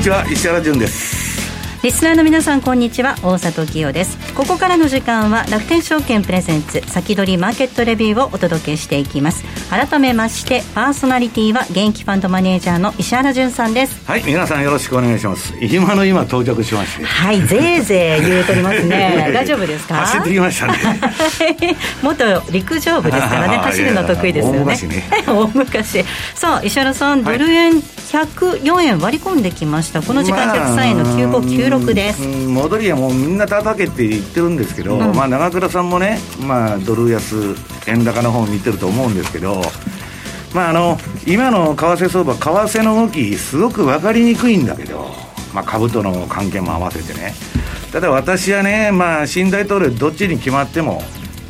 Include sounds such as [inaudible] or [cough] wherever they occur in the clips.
ちは石原潤です。リスナーの皆さんこんにちは。大里清です。ここからの時間は楽天証券プレゼンツ先取りマーケットレビューをお届けしていきます。改めましてパーソナリティは現役ファンドマネージャーの石原潤さんです。はい皆さんよろしくお願いします。今の今到着しまして。はいぜいぜい言うとりますね。[laughs] 大丈夫ですか？走ってきましたね。[laughs] 元陸上部ですからね。走るの得意ですよね。大昔ね。[laughs] 大昔。さあ石原さん、はい、ドル円104円割り込んできました。この時間103円の9596です、戻りはもうみんな叩けって言ってるんですけど、うん、まあ長倉さんもね、まあ、ドル安円高の方を見てると思うんですけどまああの今の為替相場為替の動きすごく分かりにくいんだけど、まあ、株との関係も合わせてね。ただ私はね、まあ、新大統領どっちに決まっても、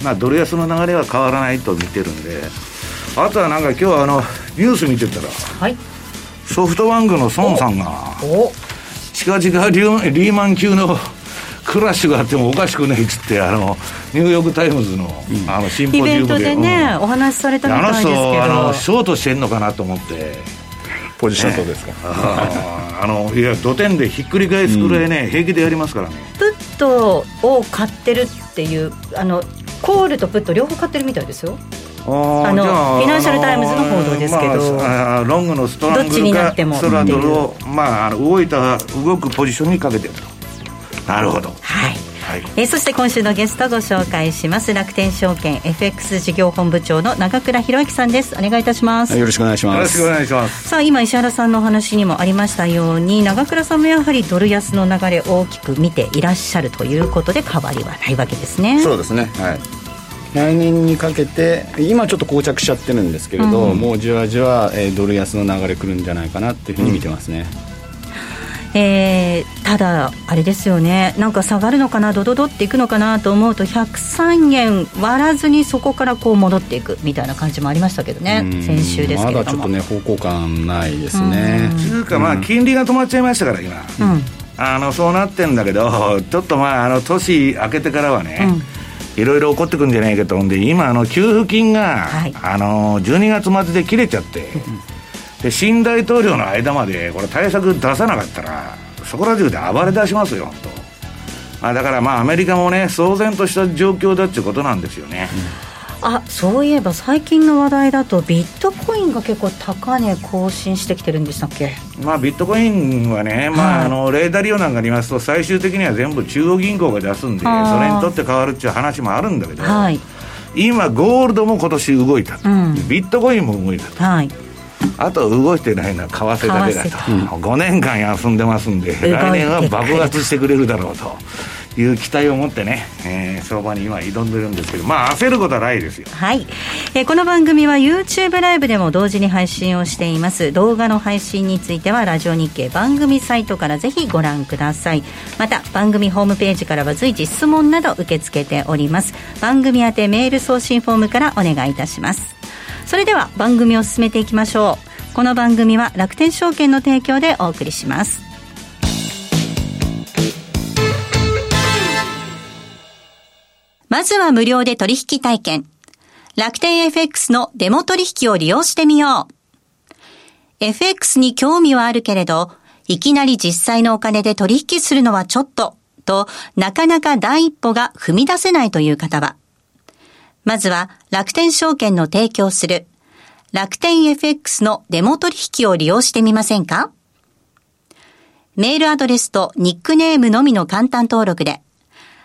まあ、ドル安の流れは変わらないと見てるんであとはなんか今日はあのニュース見てたら、はい、ソフトバンクの孫さんが近々リーマン級のクラッシュがあってもおかしくないっつってあのニューヨーク・タイムズの,、あのシンポジウムで。イベントでね、うん、お話しされたみたいですけど。あの人あのショートしてんのかなと思って。ポジションとですか、ね、あのいや土点でひっくり返すくらいね、うん、平気でやりますからね。プットを買ってるっていうあのコールとプット両方買ってるみたいですよあのフィナンシャル・タイムズの報道ですけど、まあ、ロングのストラングルかストラドルを、まあ、動いた動くポジションにかけてると。なるほど。はい。はい、えー、そして今週のゲストご紹介します。楽天証券 FX 事業本部長の長倉博之さんです。お願いいたします、よろしくお願いします。よろしくお願いします。さあ今石原さんのお話にもありましたように長倉さんもやはりドル安の流れ大きく見ていらっしゃるということで変わりはないわけですね。そうですね。はい来年にかけて今ちょっと膠着しちゃってるんですけれど、うん、もうじわじわ、えー、ドル安の流れくるんじゃないかなっていうふうに見てますね、うん、えー、ただあれですよね。なんか下がるのかなドドドっていくのかなと思うと103円割らずにそこからこう戻っていくみたいな感じもありましたけどね先週ですけどまだちょっとね方向感ないですね。というかまあ金利が止まっちゃいましたから今、うん、あのそうなってんだけどちょっとまああの年明けてからはね、うんいろいろ起こってくるんじゃないかと思うんで、今、あの給付金が、はい、あの12月末で切れちゃって、で新大統領の間まで、これ、対策出さなかったら、そこら中で暴れ出しますよ、と。まあ、だからまあアメリカもね、騒然とした状況だっていうことなんですよね。うんあそういえば最近の話題だとビットコインが結構高値更新してきてるんでしたっけ？まあビットコインはね、まあ、あのレーダー利用なんかありますと最終的には全部中央銀行が出すんでそれにとって変わるっていう話もあるんだけど、はい、今ゴールドも今年動いた、うん、ビットコインも動いたと、はい、あと動いてないのは為替だけだと、5年間休んでますんで来年は爆発してくれるだろうと。いう期待を持ってね、えー、相場に今挑んでるんですけど、まあ焦ることはないですよ。はい。えー、この番組は YouTube ライブでも同時に配信をしています。動画の配信についてはラジオ日経番組サイトからぜひご覧ください。また番組ホームページからは随時質問など受け付けております。番組宛てメール送信フォームからお願いいたします。それでは番組を進めていきましょう。この番組は楽天証券の提供でお送りします。まずは無料で取引体験。楽天 FX のデモ取引を利用してみよう。FX に興味はあるけれど、いきなり実際のお金で取引するのはちょっと、となかなか第一歩が踏み出せないという方は、まずは楽天証券の提供する楽天 FX のデモ取引を利用してみませんか？メールアドレスとニックネームのみの簡単登録で、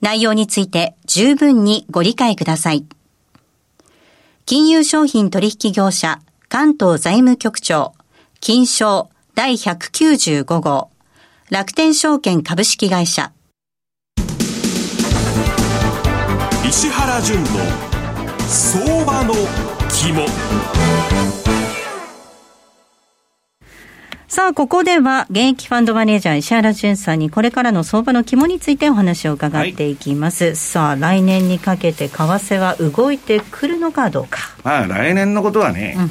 内容について十分にご理解ください。金融商品取引業者関東財務局長金賞第195号楽天証券株式会社石原淳の相場の肝さあ、ここでは、現役ファンドマネージャー石原淳さんに、これからの相場の肝についてお話を伺っていきます。はい、さあ、来年にかけて、為替は動いてくるのかどうか。まあ、来年のことはね、うん、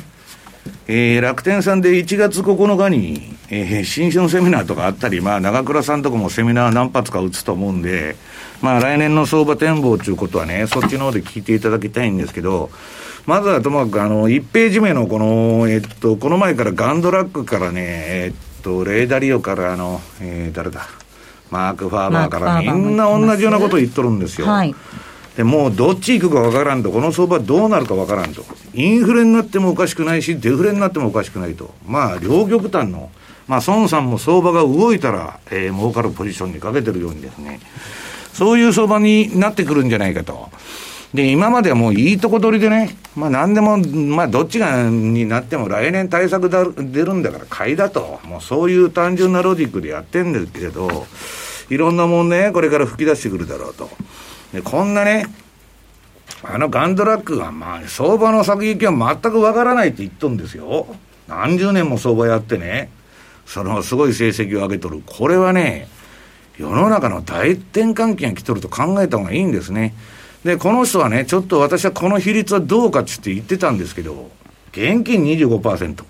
えー、楽天さんで1月9日に、えー、新春セミナーとかあったり、まあ、長倉さんとかもセミナー何発か打つと思うんで、まあ、来年の相場展望ということはね、そっちの方で聞いていただきたいんですけど、まずはともかく、あの、1ページ目のこの、えっと、この前からガンドラックからね、えっと、レーダリオからあの、えー、誰だ、マーク・ファーバーからみんな同じようなこと言っとるんですよ。はい。でもうどっち行くか分からんと、この相場どうなるか分からんと、インフレになってもおかしくないし、デフレになってもおかしくないと、まあ、両極端の、まあ、孫さんも相場が動いたら、えー、儲かるポジションにかけてるようにですね、そういう相場になってくるんじゃないかと。で、今まではもういいとこ取りでね、まあ何でも、まあどっちがになっても来年対策だ出るんだから買いだと。もうそういう単純なロジックでやってんですけど、いろんなもんね、これから吹き出してくるだろうと。で、こんなね、あのガンドラックが、まあ、相場の先行きは全くわからないって言っとんですよ。何十年も相場やってね、そのすごい成績を上げとる。これはね、世の中の大転換期が来とると考えた方がいいんですね。で、この人はね、ちょっと私はこの比率はどうかって言ってたんですけど、現金25%、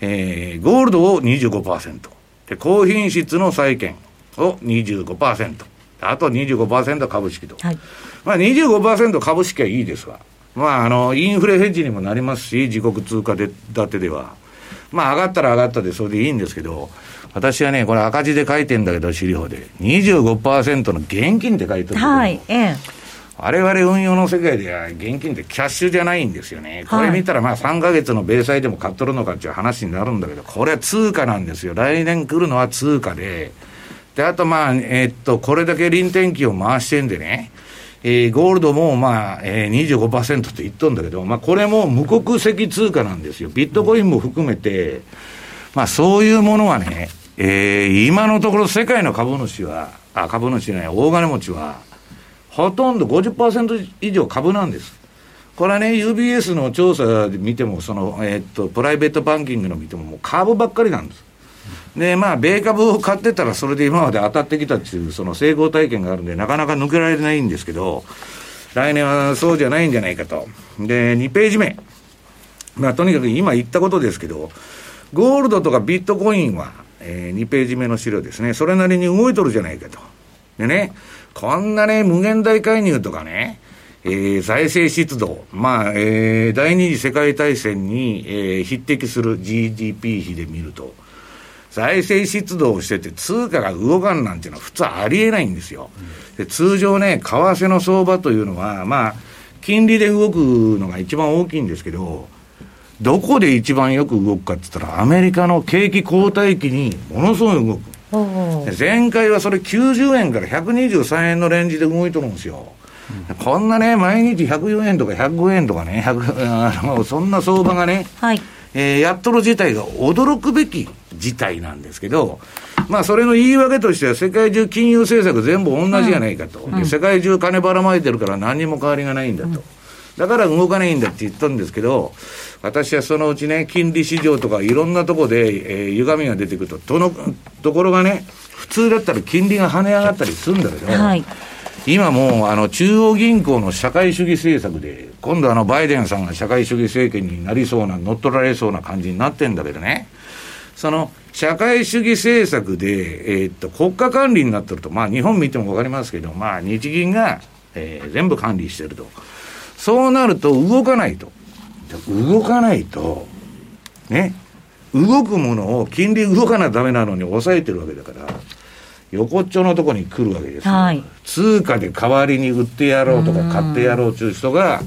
えー、ゴールドを25%、で、高品質の債券を25%、あと25%株式と。はい、まあ25%株式はいいですわ。まああの、インフレヘッジにもなりますし、自国通貨で建てでは。まあ上がったら上がったでそれでいいんですけど、私はね、これ赤字で書いてんだけど、資料で。25%の現金って書いてるはい、ええ。我々運用の世界では現金ってキャッシュじゃないんですよね。これ見たらまあ3ヶ月の米債でも買っとるのかっていう話になるんだけど、これは通貨なんですよ。来年来るのは通貨で。で、あとまあ、えー、っと、これだけ臨転機を回してんでね、えー、ゴールドもまあ、えー、25%って言っとんだけど、まあこれも無国籍通貨なんですよ。ビットコインも含めて、まあそういうものはね、えー、今のところ世界の株主は、あ、株主じゃない、大金持ちは、ほとんど50%以上株なんです。これはね、UBS の調査で見ても、その、えー、っと、プライベートバンキングの見ても、もう株ばっかりなんです。で、まあ、米株を買ってたら、それで今まで当たってきたっていう、その成功体験があるんで、なかなか抜けられないんですけど、来年はそうじゃないんじゃないかと。で、2ページ目。まあ、とにかく今言ったことですけど、ゴールドとかビットコインは、えー、2ページ目の資料ですね、それなりに動いとるじゃないかと。でね、こんなね、無限大介入とかね、えー、財政出動、まあ、えー、第二次世界大戦に、えー、匹敵する GDP 比で見ると、財政出動してて通貨が動かんなんていうのは普通ありえないんですよ。で通常ね、為替の相場というのは、まあ、金利で動くのが一番大きいんですけど、どこで一番よく動くかって言ったら、アメリカの景気後退期にものすごい動く。前回はそれ90円から123円のレンジで動いとるんですよ。うん、こんなね、毎日104円とか105円とかね、あのそんな相場がね、はい、えー、やっとる自体が驚くべき事態なんですけど、まあ、それの言い訳としては、世界中金融政策全部同じじゃないかと、うん、世界中金ばらまいてるから何にも変わりがないんだと。うん。だから動かないんだって言ったんですけど、私はそのうちね、金利市場とかいろんなところで、えー、歪みが出てくると、とのところがね、普通だったら金利が跳ね上がったりするんだけど、はい、今もうあの中央銀行の社会主義政策で、今度あのバイデンさんが社会主義政権になりそうな、乗っ取られそうな感じになってんだけどね、その社会主義政策で、えー、っと国家管理になってると、まあ日本見ても分かりますけど、まあ日銀が、えー、全部管理してると。そうなると動かないと。動かないと、ね、動くものを金利動かなダメなのに抑えてるわけだから、横っちょのとこに来るわけですよ、はい、通貨で代わりに売ってやろうとか買ってやろうという人が、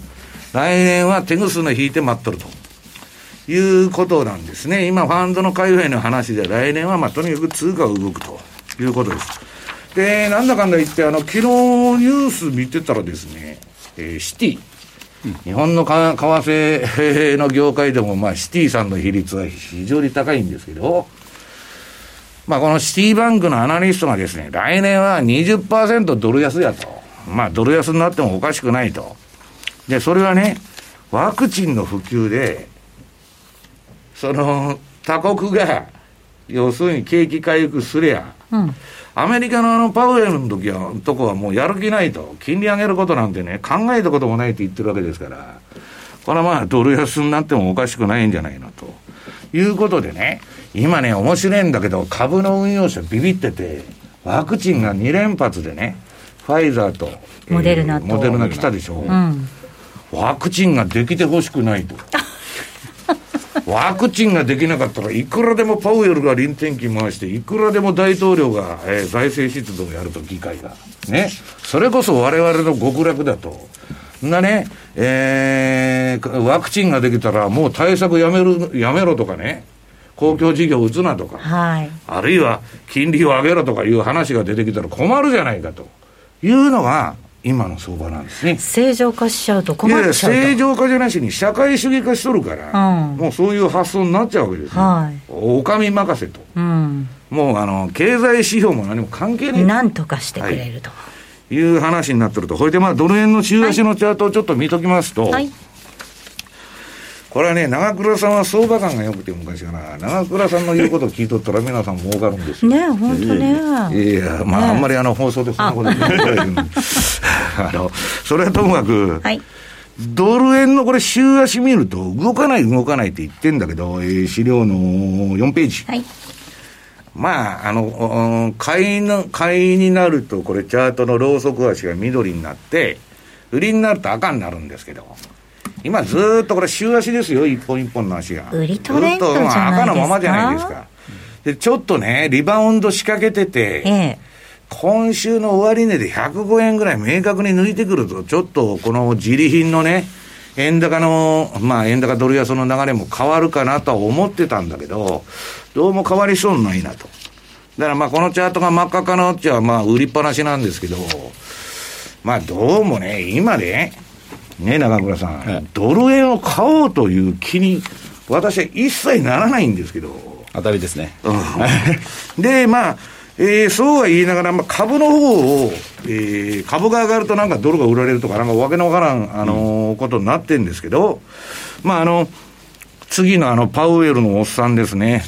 来年は手ぐすの引いて待っとると。いうことなんですね。今、ファンドの海外の話で、来年はまあとにかく通貨が動くということです。で、なんだかんだ言って、あの、昨日ニュース見てたらですね、えー、シティ。日本の為替の業界でも、まあ、シティさんの比率は非常に高いんですけど、まあ、このシティバンクのアナリストがですね、来年は20%ドル安やと。まあ、ドル安になってもおかしくないと。で、それはね、ワクチンの普及で、その、他国が、要するに景気回復すりゃ、うん、アメリカのあのパウエルの時は、とこはもうやる気ないと。金利上げることなんてね、考えたこともないって言ってるわけですから、これはまあ、ドル安になってもおかしくないんじゃないのと。いうことでね、今ね、面白いんだけど、株の運用者ビビってて、ワクチンが2連発でね、ファイザーと、モデルナと、モデルナ来たでしょ。うん、ワクチンができてほしくないと。[laughs] ワクチンができなかったらいくらでもパウエルが臨転機回して、いくらでも大統領が、えー、財政出動をやると、議会が。ね。それこそ我々の極楽だと。なね、えー、ワクチンができたらもう対策やめる、やめろとかね。公共事業を打つなとか、はい、あるいは金利を上げろとかいう話が出てきたら困るじゃないかというのが、今の相場なんですね。正常化しちゃうと困っちゃう正常化じゃなしに社会主義化しとるから、うん、もうそういう発想になっちゃうわけですよ。はい、お上任せと。うん、もうあの、経済指標も何も関係ない。なんとかしてくれると。はい、いう話になってると。ほいでまあ、ドル円の週足のチャートをちょっと見ときますと、はいこれはね、長倉さんは相場感が良くて昔から、長倉さんの言うことを聞いとったら皆さん儲かるんですよ。ね本当ね。いや、まあ、ね、あんまりあの放送でそんなこと言ってないあの、それはともかく、はい、ドル円のこれ週足見ると、動かない動かないって言ってんだけど、えー、資料の4ページ。はい。まあ、あの、買いの、買いになると、これチャートのローソク足が緑になって、売りになると赤になるんですけど、今ずっとこれ週足ですよ、一本一本の足が。売りトレンドじゃないですか。赤のままじゃないですか。で、ちょっとね、リバウンド仕掛けてて、ええ、今週の終値で105円ぐらい明確に抜いてくると、ちょっとこの自利品のね、円高の、まあ円高ドル安の流れも変わるかなとは思ってたんだけど、どうも変わりそうにないなと。だからまあこのチャートが真っ赤かなっちゃまあ売りっぱなしなんですけど、まあどうもね、今ね、ね、中村さん、はい、ドル円を買おうという気に、私は一切ならないんですけど。当たりですね。うん、で、まあ、えー、そうは言いながら、まあ、株の方を、えー、株が上がるとなんかドルが売られるとか、なんかわけのわからん、あのー、ことになってるんですけど、まあ、あの、次のあの、パウエルのおっさんですね。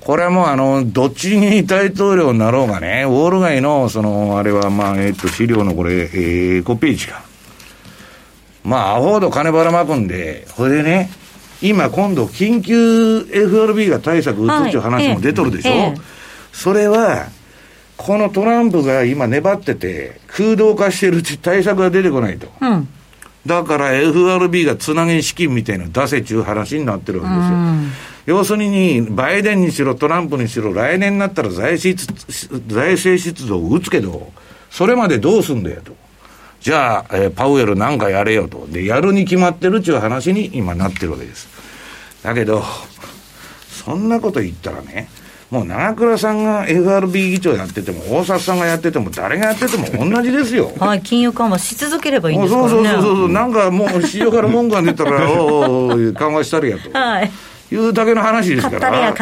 これはもうあの、どっちに大統領になろうがね、ウォール街の、その、あれはまあ、えっと、資料のこれ、えー、5ページか。まあ、アホほど金ばらまくんで、これでね、今今度、緊急 FRB が対策打つっていう話も出とるでしょ、はい。ええ、それは、このトランプが今粘ってて、空洞化してるうち対策が出てこないと。うん、だから FRB がつなげ資金みたいなの出せちゅう話になってるわけですよ。うん、要するに、バイデンにしろトランプにしろ、来年になったら財政財政出動を打つけど、それまでどうすんだよと。じゃあ、えー、パウエルなんかやれよと。で、やるに決まってるっていう話に今なってるわけです。だけど、そんなこと言ったらね、もう長倉さんが FRB 議長やってても、大札さんがやってても、誰がやってても同じですよ。はい、金融緩和し続ければいいんですからね。そうそうそうそう、なんかもう [laughs] 市場から文句が出たら、おお緩和したりやと。はい。いうだけの話ですから、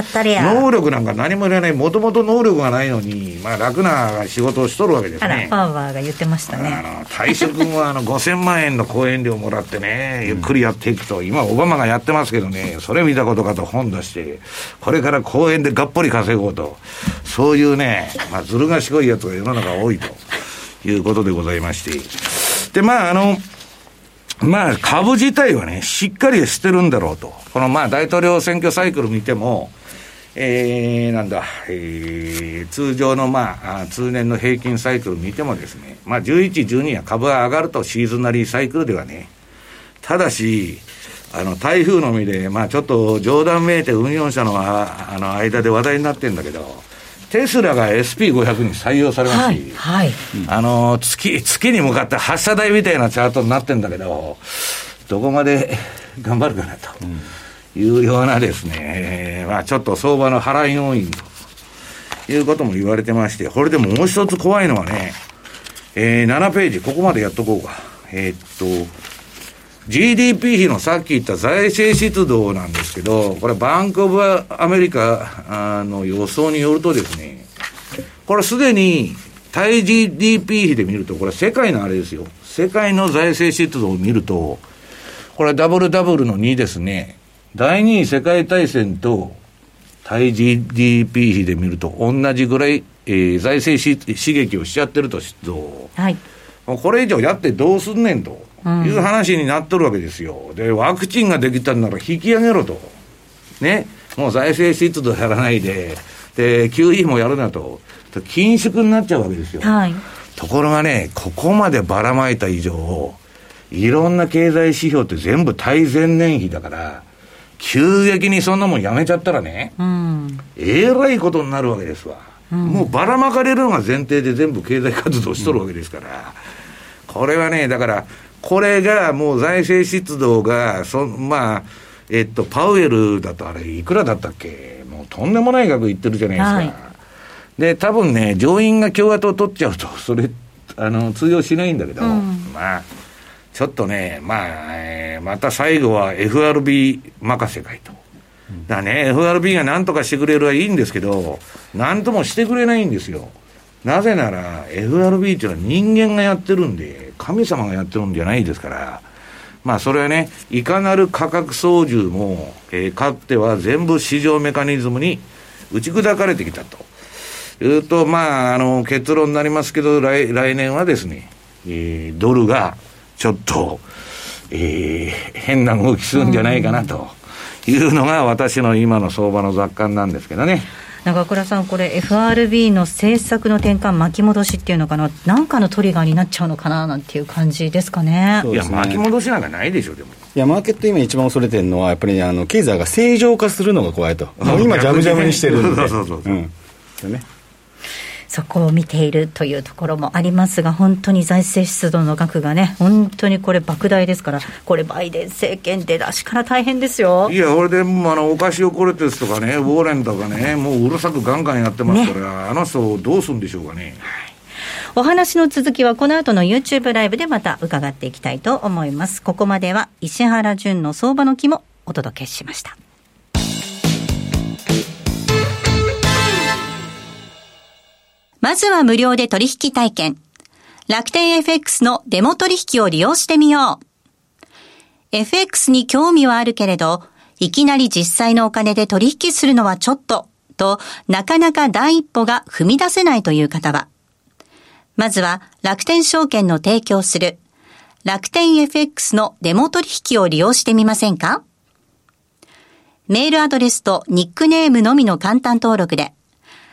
能力なんか何もいらない、もともと能力がないのに、まあ、楽な仕事をしとるわけですね。パワーが言ってましたね。あの退職後はあの [laughs] 5000万円の講演料もらってね、ゆっくりやっていくと、今、オバマがやってますけどね、それ見たことかと本出して、これから講演でがっぽり稼ごうと、そういうね、まあ、ずる賢いやつが世の中多いということでございまして。で、まあ、あの、まあ、株自体はね、しっかりしてるんだろうと。このまあ、大統領選挙サイクル見ても、えー、なんだ、えー、通常のまあ、通年の平均サイクル見てもですね、まあ、11、12は株が上がるとシーズナリーサイクルではね、ただし、あの、台風のみで、まあ、ちょっと冗談めいて運用者のあの間で話題になってんだけど、テスラが SP500 に採用されますし、はいはい、あの月、月に向かって発射台みたいなチャートになってるんだけど、どこまで頑張るかなと。いうようなですね、えー、まあちょっと相場の払い要因ということも言われてまして、これでももう一つ怖いのはね、えー、7ページ、ここまでやっとこうか。えー、っと、GDP 比のさっき言った財政出動なんですけど、これバンクオブアメリカの予想によるとですね、これすでに対 GDP 比で見ると、これ世界のあれですよ。世界の財政出動を見ると、これダブルダブルの2ですね。第二次世界大戦と対 GDP 比で見ると同じぐらい、えー、財政し刺激をしちゃってると、出動。はい。これ以上やってどうすんねんという話になっとるわけですよ。で、ワクチンができたんなら引き上げろと。ね。もう財政出動やらないで、で、QE もやるなと。緊縮になっちゃうわけですよ。はい。ところがね、ここまでばらまいた以上、いろんな経済指標って全部対前年比だから、急激にそんなもんやめちゃったらね、うん、えらいことになるわけですわ。うん、もうばらまかれるのが前提で全部経済活動しとるわけですから、これはね、だから、これがもう財政出動が、そまあ、えっと、パウエルだとあれ、いくらだったっけ？もうとんでもない額言ってるじゃないですか。はいで、多分ね、上院が共和党取っちゃうと、[laughs] それ、あの、通用しないんだけど、うん、まあ、ちょっとね、まあ、えー、また最後は FRB 任せかいと。だね、FRB が何とかしてくれるはいいんですけど、何ともしてくれないんですよ。なぜなら、FRB っていうのは人間がやってるんで、神様がやってるんじゃないですから、まあそれはね、いかなる価格操縦も、えー、かつては全部市場メカニズムに打ち砕かれてきたと。いうと、まあ、あの、結論になりますけど、来、来年はですね、えー、ドルがちょっと、えー、変な動きするんじゃないかなというのが私の今の相場の雑感なんですけどね。中倉さん、これ、FRB の政策の転換、巻き戻しっていうのかな、なんかのトリガーになっちゃうのかななんていう感じですかね。いや、巻き戻しなんかないでしょ、でも。いや、マーケット今一番恐れてるのは、やっぱり、あの、経済が正常化するのが怖いと。もう今、ジャムジャムにしてるんで。そうそうそうそう。うん。ね。そこを見ているというところもありますが、本当に財政出動の額がね、本当にこれ、莫大ですから、これ、バイデン政権出だしから大変ですよいや、これでもあのお菓子をコレテスとかね、ウォーレンとかね、もううるさくガンガンやってますから、ね、あの人、どうするんでしょうかね。お話の続きはこの後の YouTube ライブでまた伺っていきたいと思います。ここまでは石原淳の相場の木もお届けしました。まずは無料で取引体験。楽天 FX のデモ取引を利用してみよう。FX に興味はあるけれど、いきなり実際のお金で取引するのはちょっと、と、なかなか第一歩が踏み出せないという方は、まずは楽天証券の提供する楽天 FX のデモ取引を利用してみませんか？メールアドレスとニックネームのみの簡単登録で、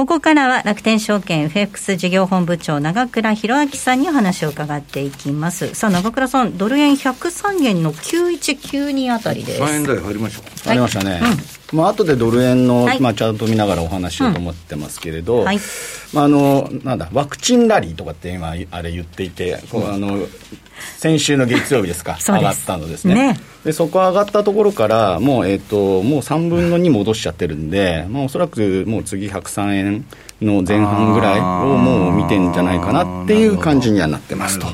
ここからは楽天証券 FX 事業本部長長倉弘明さんにお話を伺っていきます。さあ長倉さんドル円103円の9192あたりです。3円台入りましょうありましたね、まあ後でドル円の、はい。まあ、チャート見ながらお話ししようと思ってますけれど、はい。まあ、あのなんだワクチンラリーとかって今あれ言っていて、こうあの先週の月曜日ですか。[laughs] 上がったのですね。ね。でそこ上がったところからもう,、えっともう3分の2戻しちゃってるんで、まあ、おそらくもう次103円の前半ぐらいをもう見てんじゃないかなっていう感じにはなってますと。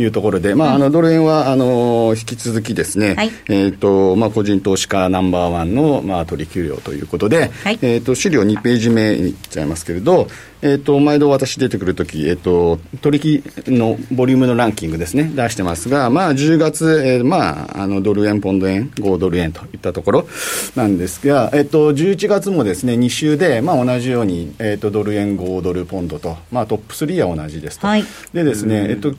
いうところで、まあ、あのドル円はあの引き続きですね、はい。えっとまあ、個人投資家ナンバーワンの、まあ、取引量ということで、はい。えっと資料2ページ目にいっちゃいますけれど、えっと毎度私出てくるとき、えっと取引のボリュームのランキングですね出してますが、まあ、10月、えーまあ、あのドル円、ポンド円、5ドル円といったところなんですが、えっと11月もですね2週で、まあ、同じように、えっとドル円、5ドル、ポンドと、まあ、トップ3は同じですと。はいでですね、えっと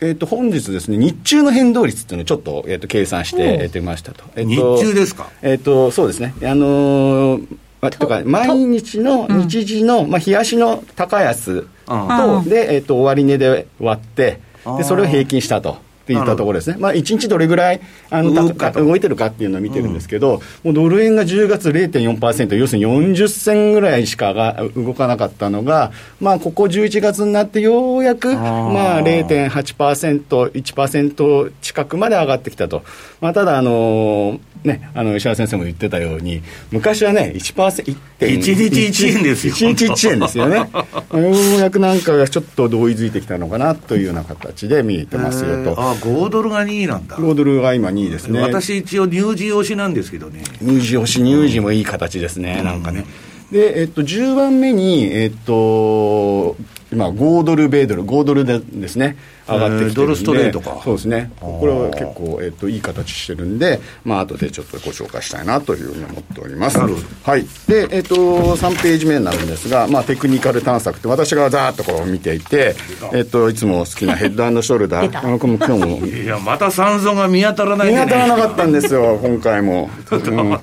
えっと本日ですね、日中の変動率っていうのをちょっと,、えっと計算して、えっとましたと。えっと日中ですか？えっ、と、そうですね。あのーまあ、とか、毎日の、日時の、まあ、冷やしの高安と、うん。で、えっ、と、終値で割ってで、それを平均したと。いったところですね、まあ、1日どれぐらいあの動いてるかっていうのを見てるんですけど、もうドル円が10月0.4%、要するに40銭ぐらいしかが動かなかったのが、まあ、ここ11月になってようやく、まあ、0.8%、1%近くまで上がってきたと、まあ、ただ、あのね、あの石原先生も言ってたように、昔はね、1%、1.1一日一円ですよ。1日1円ですよね。[laughs] ようやくなんかがちょっと同意づいてきたのかなというような形で見えてますよと。あ5ドルが2位なんだ、5ドルが今2位ですね。私一応入字推しなんですけどね乳児押し乳児もいい形ですね、なんかね。で、えっと、10番目に、えっと、今、5ドル、米ドル、5ドルでですね、上がってきてるんで、えードルストレートか。そうですね。これは結構、えっと、いい形してるんで、まあ、後でちょっとご紹介したいなというふうに思っております。なるほど。はい。で、えっと、3ページ目になるんですが、まあ、テクニカル探索って、私がざーっとこう見ていて、えっと、いつも好きなヘッドショルダー、あの、今日も、いやまた三蔵が見当たらないん見当たらなかったんですよ、今回も。[laughs] うん。あ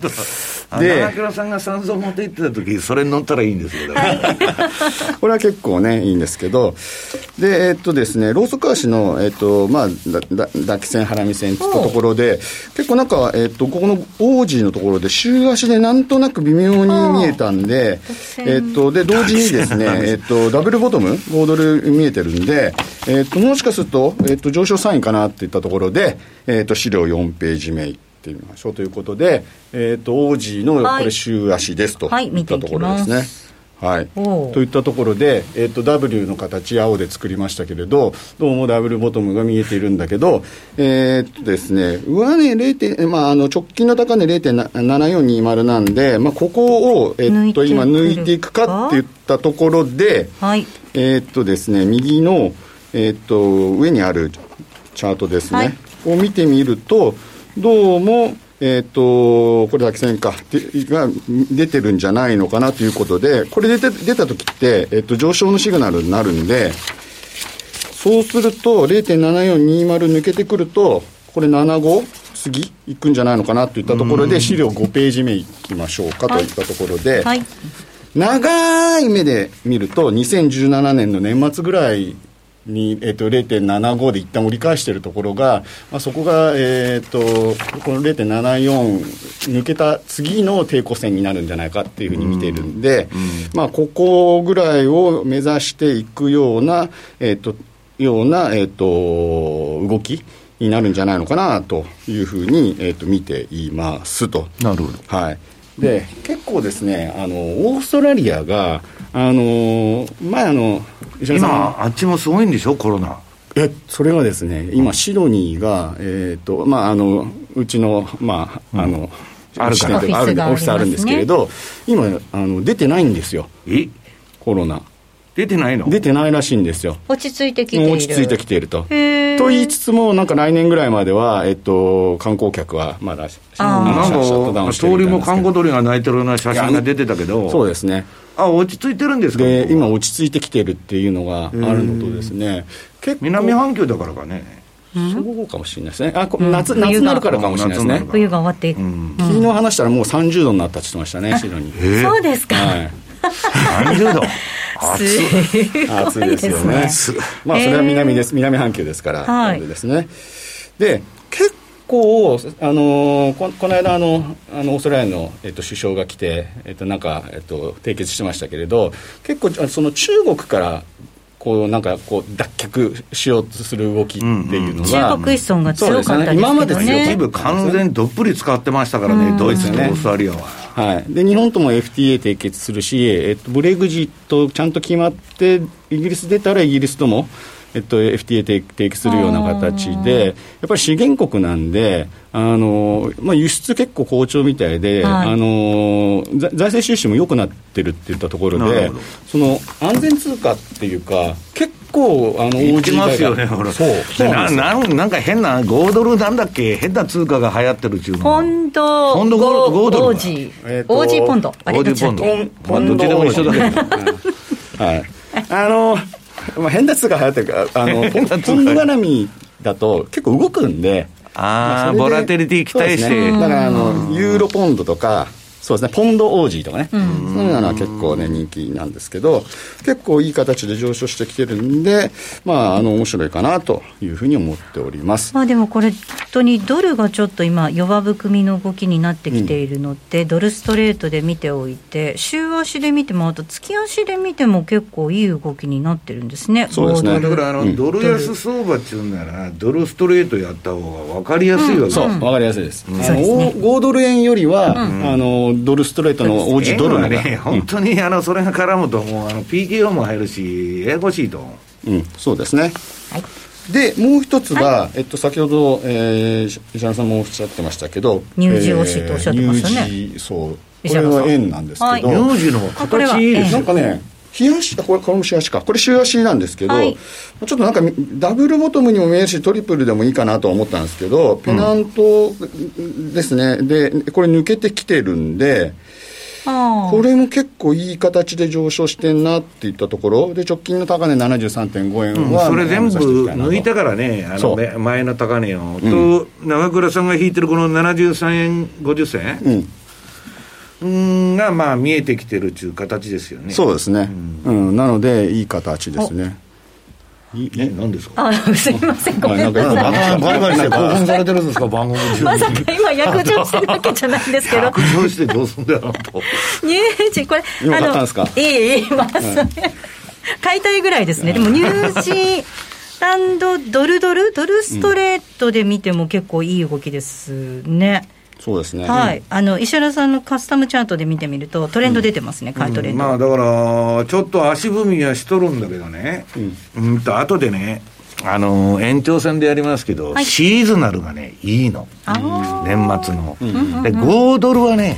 で長倉さんが三蔵持って行ってた時それに乗ったらいいんですよ、だからこれは結構ね、いいんですけど、で、えっとですね、ローソク足の、えっと、まあ、だだ抱き線、ハラミ線っていったところで、結構なんか、えっと、ここのオージーのところで、週足でなんとなく微妙に見えたんで、えっと、で、同時にですね、[laughs] えっと、ダブルボトム、5ドル見えてるんで、えっと、もしかすると、えっと、上昇サインかなっていったところで、えっと、資料4ページ目いってみましょうということで、えっと、オージーの、こはい。れ、週足ですとはいいったところですね。はい、といったところで、えっと W の形青で作りましたけれどどうもダブルボトムが見えているんだけど、えーっとですね、上値 0. まあ、あの直近の高値0.7420なんで、まあ、ここを、えっと今抜いていくかっていったところで、はい。えーっとですね、右の、えーっと上にあるチャートですね、はい。を見てみると、どうも、えーっとこれだけ線かでが出てるんじゃないのかなということで、これ出て出た時って、えーっと上昇のシグナルになるんで、そうすると、0.7420抜けてくると、これ75次いくんじゃないのかなといったところで、資料5ページ目いきましょうかといったところで、はい。長い目で見ると、2017年の年末ぐらいに、えっと0.75で一旦折り返しているところが、まあ、そこが、えっとこの0.74抜けた次の抵抗線になるんじゃないかっていうふうに見ているんで、まあ、ここぐらいを目指していくような、えっとような、えっと動きになるんじゃないのかなというふうに、えっと見ていますと。なるほどはい、で結構ですねあのオーストラリアがあの前あの石原さん。今あっちもすごいんでしょ？コロナ。えそれはですね今シドニーがえっ、とまああのうちのまああの、あるから。オフィスがありますねオフィスあるんですけれど今あの出てないんですよ。え？コロナ出てないの？出てないらしいんですよ。落ち着いてきている。落ち着いてきていると。と言いつつも、なんか来年ぐらいまでは、えっと、観光客はまだ、あー。なんシャットダウかンしてるみ通りもたいな。んですけど看護鳥が鳴いてるような写真が出てたけど。そうですね。あ落ち着いてるんですか？で、今落ち着いてきてるっていうのがあるのとですね、結構、南半球だからかね。そうかもしれないですね。あ、こ夏、夏になるからかもしれないですね。冬が終わって。昨日話したらもう30度になったって言ってましたね、シドニー。えそうですか、はい。30度 [laughs] 暑い。暑い。ですよね。暑いまあそれは南です、南半球ですから、でですね。で結構あのここの間あのあのオーストラリアの、えっと、首相が来て、えっと、なんか、えっと、締結してましたけれど結構あその中国からこうなんかこう脱却しようとする動きっていうのが、中国依存が強かったですけどね。そうですね。今まで一部完全にどっぷり使ってましたからね、ドイツとオーストラリアは。はい、で日本とも FTA 締結するし、えっと、ブレグジットちゃんと決まってイギリス出たらイギリスとも、えっと、FTA 締締結するような形でやっぱり資源国なんであの、まあ、輸出結構好調みたいで、はい。あのざ財政収支も良くなってるっていったところでその安全通貨っていうか結構あの言ってますよね、ほほら。そうそうでなんですよななんなんか変な、5ドルなんだっけ、変な通貨が流行ってるっていうの。ポンドポンドゴゴードル？オージー、オージーポンド。オーどっちだっディポンけド。まあ、どっちでも一緒だけど。[laughs] はい、あの、まあ、変な通貨流行ってるから、あの、[laughs] 変な通貨ポンド絡みだと結構動くんで、あーまそれでボラテリティ期待して。ね。だから、あの、ユーロポンドとか、そうですね、ポンドオージーとかね、そういうのは結構ね、人気なんですけど、結構いい形で上昇してきてるんで、まあ、あの、面白いかなというふうに思っております。まあでもこれ、本当にドルがちょっと今、弱含みの動きになってきているので、ドルストレートで見ておいて、週足で見ても、あと月足で見ても結構いい動きになってるんですね、そうですね。5ドル。だからあの、ドル安相場っちゅうなら、ドルストレートやった方が分かりやすいわけ、そう、わかりやすいです。あの、そうですね。5ドル円よりは、あの、ドルストレートのオージードルのね、本当にあのそれが絡むと、もう。あの PKO も入るし、ややこしいと。う。ん、そうですね。はい。で、もう一つが、えっと、先ほど、えー、石原さんもおっしゃってましたけど、乳児推しとおっしゃってましたね。えー乳児そう。これは円なんですけど、はい。名字の形いいですよ。なん。かね、冷やし、あこれ、これも週足か。これ週足なんですけど、はい。ちょっとなんか、ダブルボトムにも見えるし、トリプルでもいいかなとは思ったんですけど、ペナントですね。で、これ抜けてきてるんで、あこれも結構いい形で上昇してんなっていったところ。で直近の高値73.5円は、それ全部抜いたかからね、あのそう。め前の高値を、と長倉さんが引いてるこの73円50銭うんうんがまあ見えてきてるっていう形ですよね。そうですね、うん。なのでいい形ですね。いいえ、何ですか？あすいません、ごめんなはい。さい。バリバリして興奮されてるんですか、番組中に。まさか今、約定してるわけじゃないんですけど、白状してどうすんだよ、と。ニュージー、これ、今買ったんですか？いい、いい、まあ、それ買いたいぐらいですね。でも、ニュージーランドドルドル、ドルストレートで見ても結構いい動きですね。そうですね。はい。あの、石原さんのカスタムチャートで見てみると、トレンド出てますね、買いトレンド。まあだから、ちょっと足踏みはしとるんだけどね、うん、と後でね、あの延長戦でやりますけど、はい。シーズナルがね、いいの、あ年末の、で5ドルはね、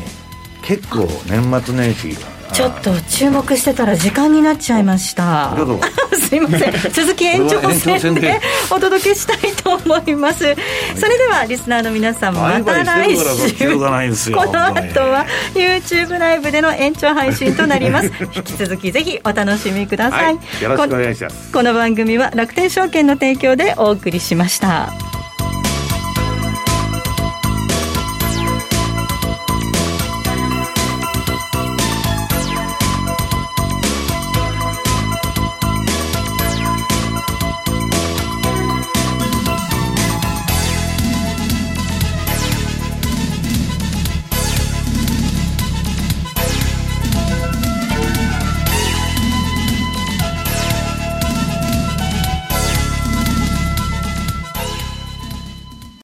結構、年末年始が。ちょっと注目してたら時間になっちゃいました。[laughs] すいません。[laughs] 続き延長戦で [laughs] お届けしたいと思います。それではリスナーの皆さんまた来週。この後は YouTube ライブでの延長配信となります。引き続きぜひお楽しみください。はいよろしくお願いしますこの番組は楽天証券の提供でお送りしました。